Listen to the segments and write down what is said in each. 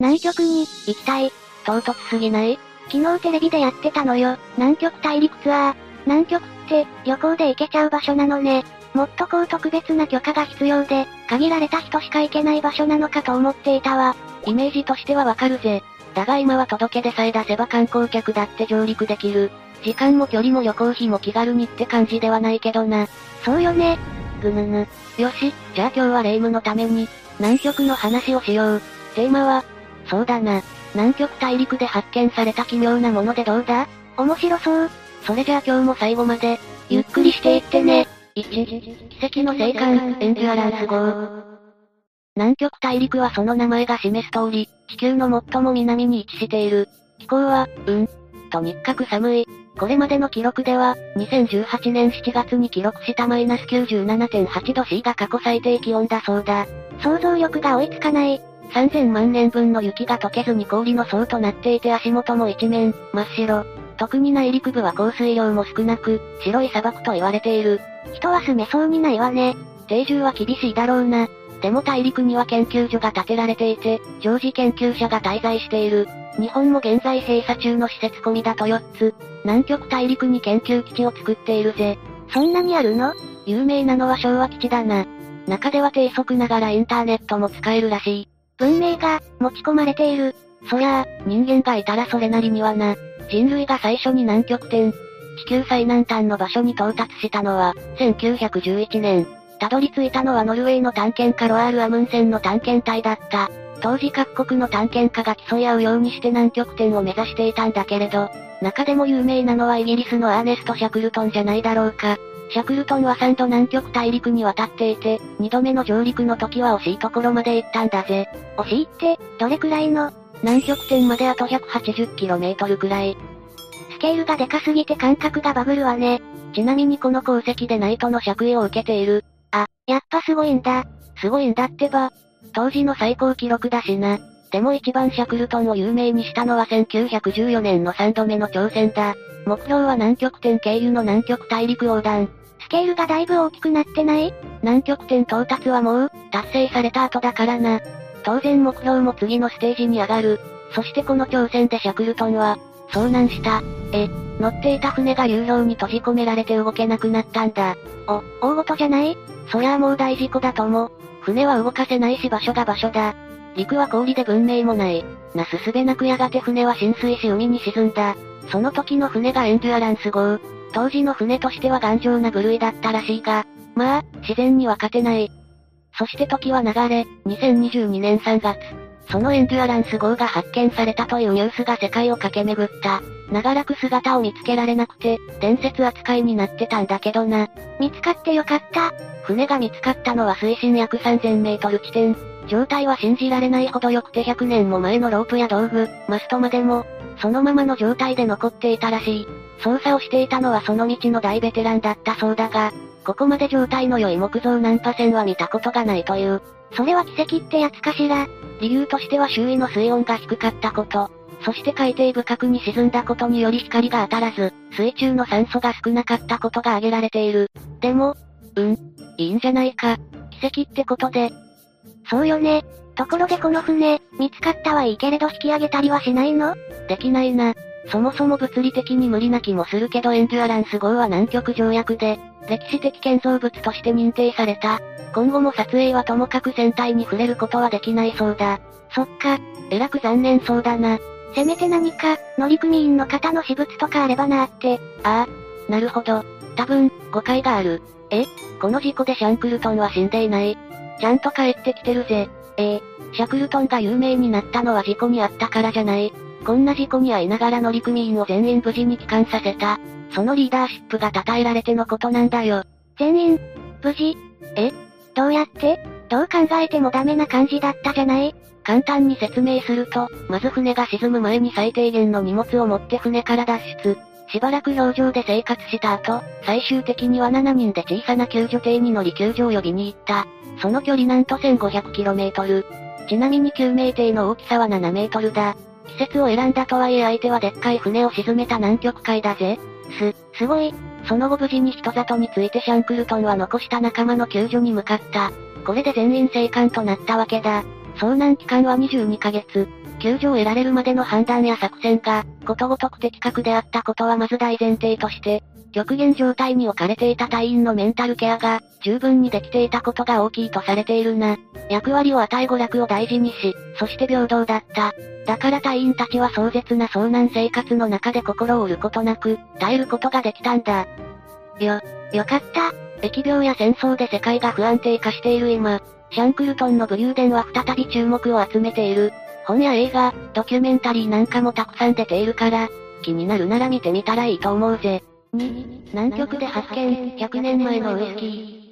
南極に、行きたい。唐突すぎない？昨日テレビでやってたのよ。南極大陸ツアー。南極って、旅行で行けちゃう場所なのね。もっとこう特別な許可が必要で、限られた人しか行けない場所なのかと思っていたわ。イメージとしてはわかるぜ。だが今は届けでさえ出せば観光客だって上陸できる。時間も距離も旅行費も気軽にって感じではないけどな。そうよね。ぐぬぬ。よし、じゃあ今日は霊夢のために、南極の話をしよう。テーマは、そうだな。南極大陸で発見された奇妙なものでどうだ？面白そう。それじゃあ今日も最後まで、ゆっくりしていってね。1、奇跡の生還、エンデュアランス号。南極大陸はその名前が示す通り、地球の最も南に位置している。気候は、うん、とにかく寒い。これまでの記録では、2018年7月に記録したマイナス97.8度 C が過去最低気温だそうだ。想像力が追いつかない。3000万年分の雪が溶けずに氷の層となっていて足元も一面、真っ白。特に内陸部は降水量も少なく、白い砂漠と言われている。人は住めそうにないわね。定住は厳しいだろうな。でも大陸には研究所が建てられていて、常時研究者が滞在している。日本も現在閉鎖中の施設込みだと4つ。南極大陸に研究基地を作っているぜ。そんなにあるの？有名なのは昭和基地だな。中では低速ながらインターネットも使えるらしい。文明が、持ち込まれている。そりゃあ、人間がいたらそれなりにはな。人類が最初に南極点、地球最南端の場所に到達したのは、1911年。たどり着いたのはノルウェーの探検家ロアール・アムンセンの探検隊だった。当時各国の探検家が競い合うようにして南極点を目指していたんだけれど、中でも有名なのはイギリスのアーネスト・シャクルトンじゃないだろうか。シャクルトンは3度南極大陸に渡っていて、2度目の上陸の時は惜しいところまで行ったんだぜ。惜しいって、どれくらいの？南極点まであと 180km くらい。スケールがでかすぎて感覚がバグるわね。ちなみにこの鉱石でナイトの爵位を受けている。あ、やっぱすごいんだ。すごいんだってば。当時の最高記録だしな。でも一番シャクルトンを有名にしたのは1914年の3度目の挑戦だ。目標は南極点経由の南極大陸横断。スケールがだいぶ大きくなってない？南極点到達はもう、達成された後だからな。当然目標も次のステージに上がる。そしてこの挑戦でシャクルトンは、遭難した。え、乗っていた船が流氷に閉じ込められて動けなくなったんだ。お、大事じゃない？そりゃあもう大事故だと思う。船は動かせないし場所が場所だ。陸は氷で文明もない。なすすべなくやがて船は浸水し海に沈んだ。その時の船がエンデュアランス号。当時の船としては頑丈な部類だったらしいが、まあ、自然には勝てない。そして時は流れ、2022年3月、そのエンデュアランス号が発見されたというニュースが世界を駆け巡った。長らく姿を見つけられなくて、伝説扱いになってたんだけどな。見つかってよかった。船が見つかったのは水深約3000メートル地点。状態は信じられないほど良くて100年も前のロープや道具、マストまでも、そのままの状態で残っていたらしい。操作をしていたのはその道の大ベテランだったそうだが、ここまで状態の良い木造難破船は見たことがないという。それは奇跡ってやつかしら。理由としては周囲の水温が低かったこと。そして海底深くに沈んだことにより光が当たらず、水中の酸素が少なかったことが挙げられている。でも、うん、いいんじゃないか。奇跡ってことで。そうよね。ところでこの船、見つかったはいいけれど引き上げたりはしないの？できないな。そもそも物理的に無理な気もするけどエンデュアランス号は南極条約で、歴史的建造物として認定された。今後も撮影はともかく船体に触れることはできないそうだ。そっか、えらく残念そうだな。せめて何か、乗組員の方の私物とかあればなーって。ああ、なるほど。多分、誤解がある。え？この事故でシャンクルトンは死んでいない。ちゃんと帰ってきてるぜ。ええシャクルトンが有名になったのは事故にあったからじゃない。こんな事故に遭いながら乗組員を全員無事に帰還させた。そのリーダーシップが称えられてのことなんだよ。全員、無事？え？どうやって？どう考えてもダメな感じだったじゃない？簡単に説明すると、まず船が沈む前に最低限の荷物を持って船から脱出。しばらく表情で生活した後、最終的には7人で小さな救助艇に乗り救助を呼びに行った。その距離なんと 1500km。ちなみに救命艇の大きさは7メートルだ。季節を選んだとはいえ相手はでっかい船を沈めた南極海だぜ。す、すごい。その後無事に人里についてシャンクルトンは残した仲間の救助に向かった。これで全員生還となったわけだ。遭難期間は22ヶ月。救助を得られるまでの判断や作戦が、ことごとく的確であったことはまず大前提として、極限状態に置かれていた隊員のメンタルケアが、十分にできていたことが大きいとされているな。役割を与え娯楽を大事にし、そして平等だった。だから隊員たちは壮絶な遭難生活の中で心を折ることなく、耐えることができたんだ。よ、よかった。疫病や戦争で世界が不安定化している今、シャンクルトンの武勇伝は再び注目を集めている。本や映画、ドキュメンタリーなんかもたくさん出ているから、気になるなら見てみたらいいと思うぜ。2、南極で発見、100年前のウイスキー。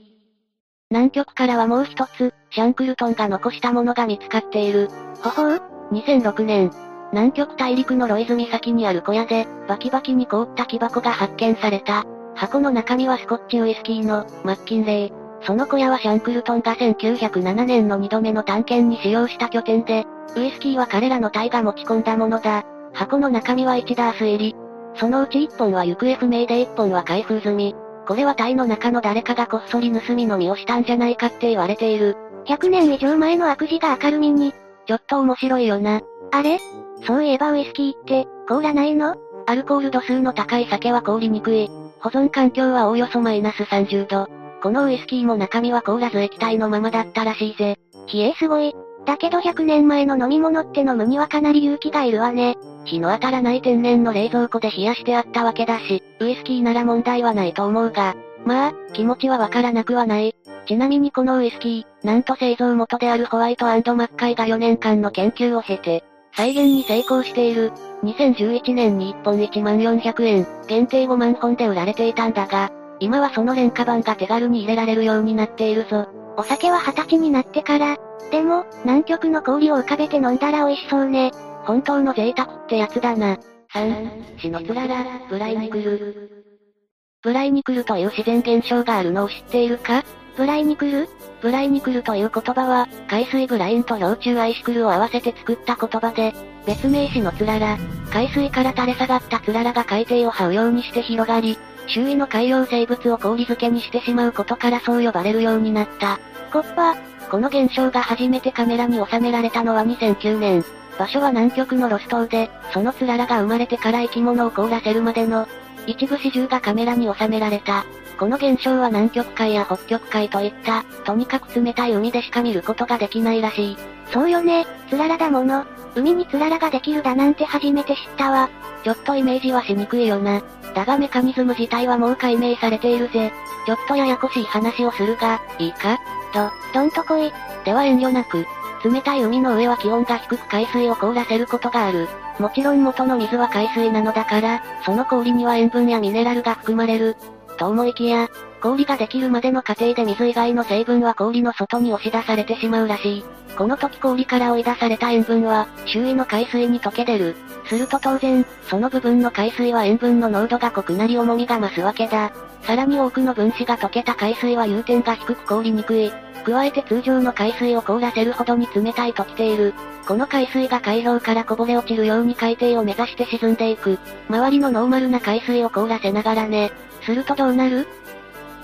南極からはもう一つ、シャンクルトンが残したものが見つかっている。ほほう ?2006 年、南極大陸のロイズ岬にある小屋で、バキバキに凍った木箱が発見された。箱の中身はスコッチウイスキーの、マッキンレイ。その小屋はシャンクルトンが1907年の2度目の探検に使用した拠点で、ウイスキーは彼らの隊が持ち込んだものだ。箱の中身は1ダース入り、そのうち1本は行方不明で1本は開封済み。これは隊の中の誰かがこっそり盗み飲みをしたんじゃないかって言われている。100年以上前の悪事が明るみに。ちょっと面白いよな。あれ？そういえばウイスキーって、凍らないの？アルコール度数の高い酒は凍りにくい。保存環境はおおよそマイナス30度。このウイスキーも中身は凍らず液体のままだったらしいぜ。冷えすごい。だけど100年前の飲み物って飲むにはかなり勇気がいるわね。日の当たらない天然の冷蔵庫で冷やしてあったわけだし、ウイスキーなら問題はないと思うが、まあ、気持ちはわからなくはない。ちなみにこのウイスキー、なんと製造元であるホワイトマッカイが4年間の研究を経て、再現に成功している。2011年に1本1万400円、限定5万本で売られていたんだが、今はその廉価版が手軽に入れられるようになっているぞ。お酒は二十歳になってから、でも、南極の氷を浮かべて飲んだら美味しそうね。本当の贅沢ってやつだな。3、シノツララ、ブライニクル。ブライニクルという自然現象があるのを知っているか？ブライニクル？ブライニクルという言葉は、海水ブラインと氷中アイシクルを合わせて作った言葉で、別名詞のつらら、海水から垂れ下がったつららが海底を這うようにして広がり、周囲の海洋生物を氷漬けにしてしまうことからそう呼ばれるようになった。コッパこの現象が初めてカメラに収められたのは2009年。場所は南極のロス島で、そのつららが生まれてから生き物を凍らせるまでの、一部始終がカメラに収められた。この現象は南極海や北極海といった、とにかく冷たい海でしか見ることができないらしい。そうよね、つららだもの。海につららができるだなんて初めて知ったわ。ちょっとイメージはしにくいよな。だがメカニズム自体はもう解明されているぜ。ちょっとややこしい話をするが、いいか？ど、どんとこい。では遠慮なく、冷たい海の上は気温が低く海水を凍らせることがある。もちろん元の水は海水なのだから、その氷には塩分やミネラルが含まれる。と思いきや、氷ができるまでの過程で水以外の成分は氷の外に押し出されてしまうらしい。この時氷から追い出された塩分は、周囲の海水に溶け出る。すると当然、その部分の海水は塩分の濃度が濃くなり重みが増すわけだ。さらに多くの分子が溶けた海水は融点が低く凍りにくい。加えて通常の海水を凍らせるほどに冷たいときている。この海水が海氷からこぼれ落ちるように海底を目指して沈んでいく。周りのノーマルな海水を凍らせながらね。するとどうなる？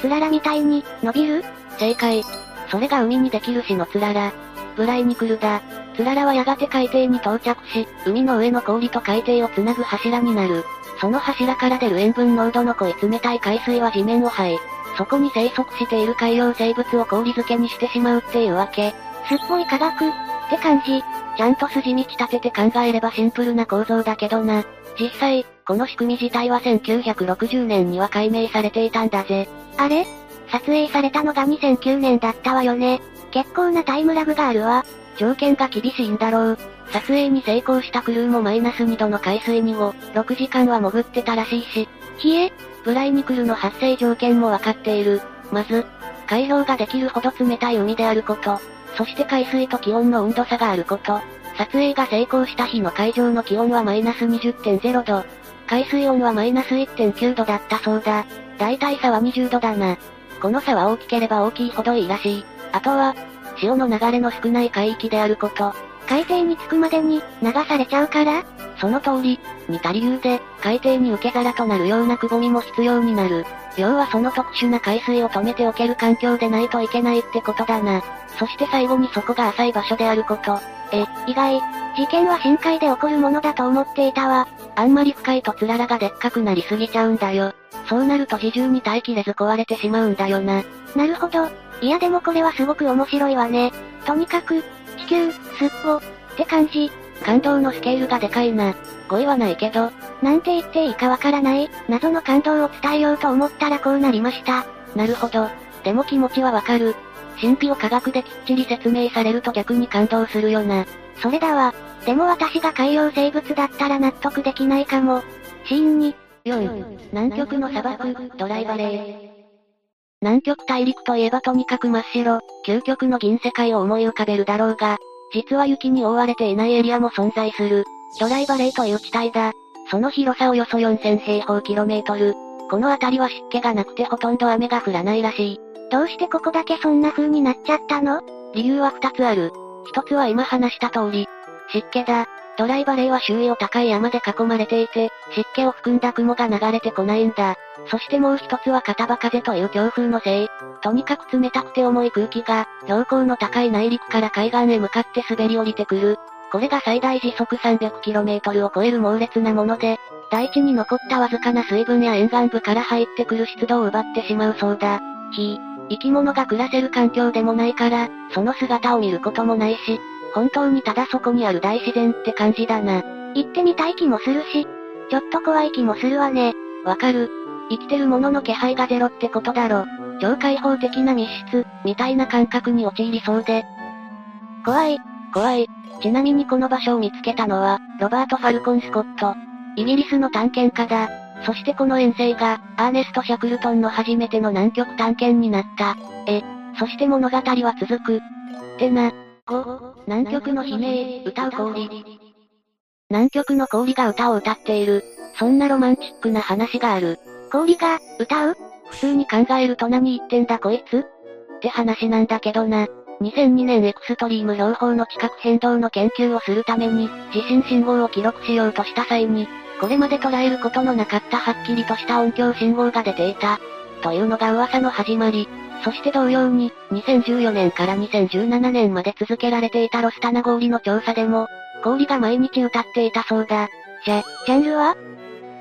つららみたいに、伸びる？正解。それが海にできる死のつらら。ブライニクルだ。つららはやがて海底に到着し、海の上の氷と海底をつなぐ柱になる。その柱から出る塩分濃度の濃い冷たい海水は地面を這い、そこに生息している海洋生物を氷漬けにしてしまうっていうわけ。すっごい科学って感じ。ちゃんと筋道立てて考えればシンプルな構造だけどな。実際、この仕組み自体は1960年には解明されていたんだぜ。あれ？撮影されたのが2009年だったわよね。結構なタイムラグがあるわ。条件が厳しいんだろう。撮影に成功したクルーもマイナス2度の海水にを、6時間は潜ってたらしいし。冷えブライニクルの発生条件もわかっている。まず、海氷ができるほど冷たい海であること。そして海水と気温の温度差があること。撮影が成功した日の海上の気温はマイナス20.0度。海水温はマイナス1.9度だったそうだ。大体差は20度だな。この差は大きければ大きいほどいいらしい。あとは、潮の流れの少ない海域であること。海底に着くまでに、流されちゃうから？その通り、似た理由で、海底に受け皿となるようなくぼみも必要になる。要はその特殊な海水を止めておける環境でないといけないってことだな。そして最後にそこが浅い場所であること。え、意外。事件は深海で起こるものだと思っていたわ。あんまり深いとつららがでっかくなりすぎちゃうんだよ。そうなると自重に耐えきれず壊れてしまうんだよな。なるほど。いやでもこれはすごく面白いわね。とにかく、地球、すっぽ、って感じ。感動のスケールがでかいな。語彙はないけど。なんて言っていいかわからない、謎の感動を伝えようと思ったらこうなりました。なるほど。でも気持ちはわかる。神秘を科学できっちり説明されると逆に感動するよな。それだわ。でも私が海洋生物だったら納得できないかも。シーンに。4、南極の砂漠、ドライバレー。南極大陸といえばとにかく真っ白、究極の銀世界を思い浮かべるだろうが、実は雪に覆われていないエリアも存在する。ドライバレーという地帯だ。その広さおよそ4000平方キロメートル。この辺りは湿気がなくてほとんど雨が降らないらしい。どうしてここだけそんな風になっちゃったの？理由は2つある。1つは今話した通り、湿気だ。ドライバレーは周囲を高い山で囲まれていて、湿気を含んだ雲が流れてこないんだ。そしてもう一つは片場風という強風のせい。とにかく冷たくて重い空気が、標高の高い内陸から海岸へ向かって滑り降りてくる。これが最大時速 300km を超える猛烈なもので、大地に残ったわずかな水分や沿岸部から入ってくる湿度を奪ってしまうそうだ。火、生き物が暮らせる環境でもないから、その姿を見ることもないし、本当にただそこにある大自然って感じだな。行ってみたい気もするし、ちょっと怖い気もするわね。わかる。生きてるものの気配がゼロってことだろ。超開放的な密室、みたいな感覚に陥りそうで。怖い、怖い。ちなみにこの場所を見つけたのは、ロバート・ファルコン・スコット。イギリスの探検家だ。そしてこの遠征が、アーネスト・シャクルトンの初めての南極探検になった。え、そして物語は続く。ってな、5、南極の悲鳴、歌う氷。南極の氷が歌を歌っている。そんなロマンチックな話がある。氷が、歌う？普通に考えると何言ってんだこいつ？って話なんだけどな。2002年エクストリーム標法の地殻変動の研究をするために、地震信号を記録しようとした際に、これまで捉えることのなかったはっきりとした音響信号が出ていた。というのが噂の始まり。そして同様に、2014年から2017年まで続けられていたロスタナ氷の調査でも、氷が毎日歌っていたそうだ。じゃ、ジャンルは？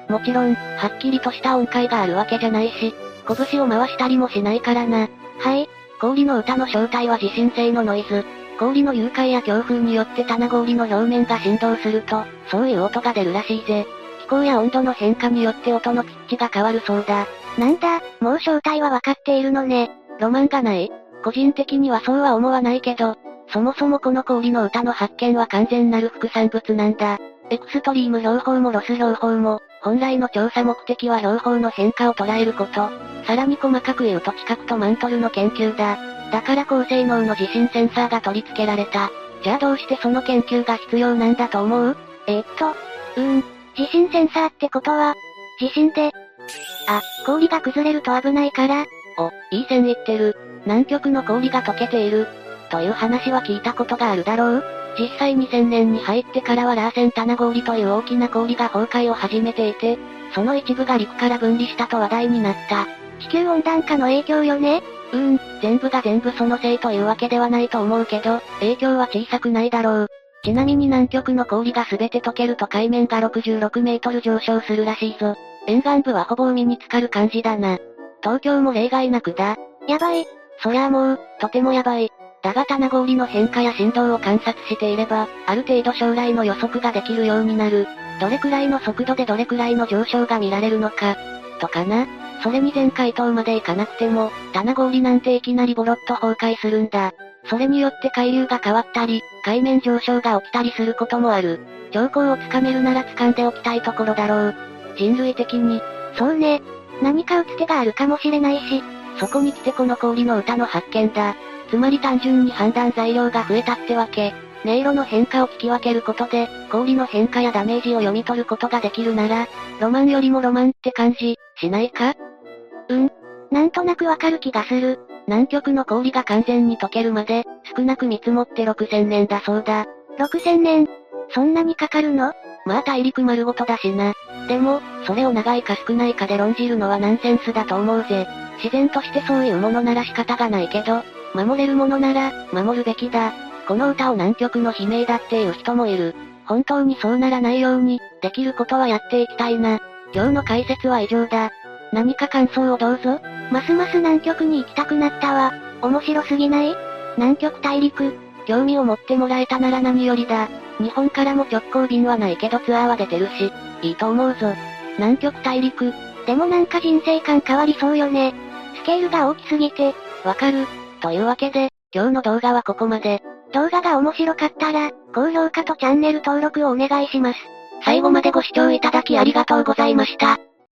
もちろん、はっきりとした音階があるわけじゃないし、拳を回したりもしないからな。はい。氷の歌の正体は地震性のノイズ。氷の融解や強風によって棚氷の表面が振動すると、そういう音が出るらしいぜ。気候や温度の変化によって音のピッチが変わるそうだ。なんだ、もう正体はわかっているのね。ロマンがない？個人的にはそうは思わないけど、そもそもこの氷の歌の発見は完全なる副産物なんだ。エクストリーム標法もロス標法も、本来の調査目的は標法の変化を捉えること。さらに細かく言うと地殻とマントルの研究だ。だから高性能の地震センサーが取り付けられた。じゃあどうしてその研究が必要なんだと思う？えー、っと、うーん、地震センサーってことは、地震で、あ、氷が崩れると危ないから、お、いい線いってる。南極の氷が溶けている。という話は聞いたことがあるだろう実際2000年に入ってからはラーセン棚氷という大きな氷が崩壊を始めていて、その一部が陸から分離したと話題になった。地球温暖化の影響よねうーん、全部が全部そのせいというわけではないと思うけど、影響は小さくないだろう。ちなみに南極の氷が全て溶けると海面が66メートル上昇するらしいぞ。沿岸部はほぼ海に浸かる感じだな。東京も例外なくだ。やばい。そりゃあもう、とてもやばい。だが棚氷の変化や振動を観察していれば、ある程度将来の予測ができるようになる。どれくらいの速度でどれくらいの上昇が見られるのか。とかな。それに全回答までいかなくても、棚氷なんていきなりボロッと崩壊するんだ。それによって海流が変わったり、海面上昇が起きたりすることもある。兆候をつかめるなら掴んでおきたいところだろう。人類的に。そうね。何か打つ手があるかもしれないし、そこに来てこの氷の歌の発見だ。つまり単純に判断材料が増えたってわけ。音色の変化を聞き分けることで、氷の変化やダメージを読み取ることができるなら、ロマンよりもロマンって感じ、しないか？うん。なんとなくわかる気がする。南極の氷が完全に溶けるまで、少なく見積もって6000年だそうだ。6000年そんなにかかるの？まあ大陸丸ごとだしな。でも、それを長いか少ないかで論じるのはナンセンスだと思うぜ。自然としてそういうものなら仕方がないけど、守れるものなら、守るべきだ。この歌を南極の悲鳴だっていう人もいる。本当にそうならないように、できることはやっていきたいな。今日の解説は以上だ。何か感想をどうぞ。ますます南極に行きたくなったわ。面白すぎない？南極大陸。興味を持ってもらえたなら何よりだ。日本からも直行便はないけどツアーは出てるし、いいと思うぞ。南極大陸。でもなんか人生観変わりそうよね。スケールが大きすぎて。わかる。というわけで、今日の動画はここまで。動画が面白かったら、高評価とチャンネル登録をお願いします。最後までご視聴いただきありがとうございました。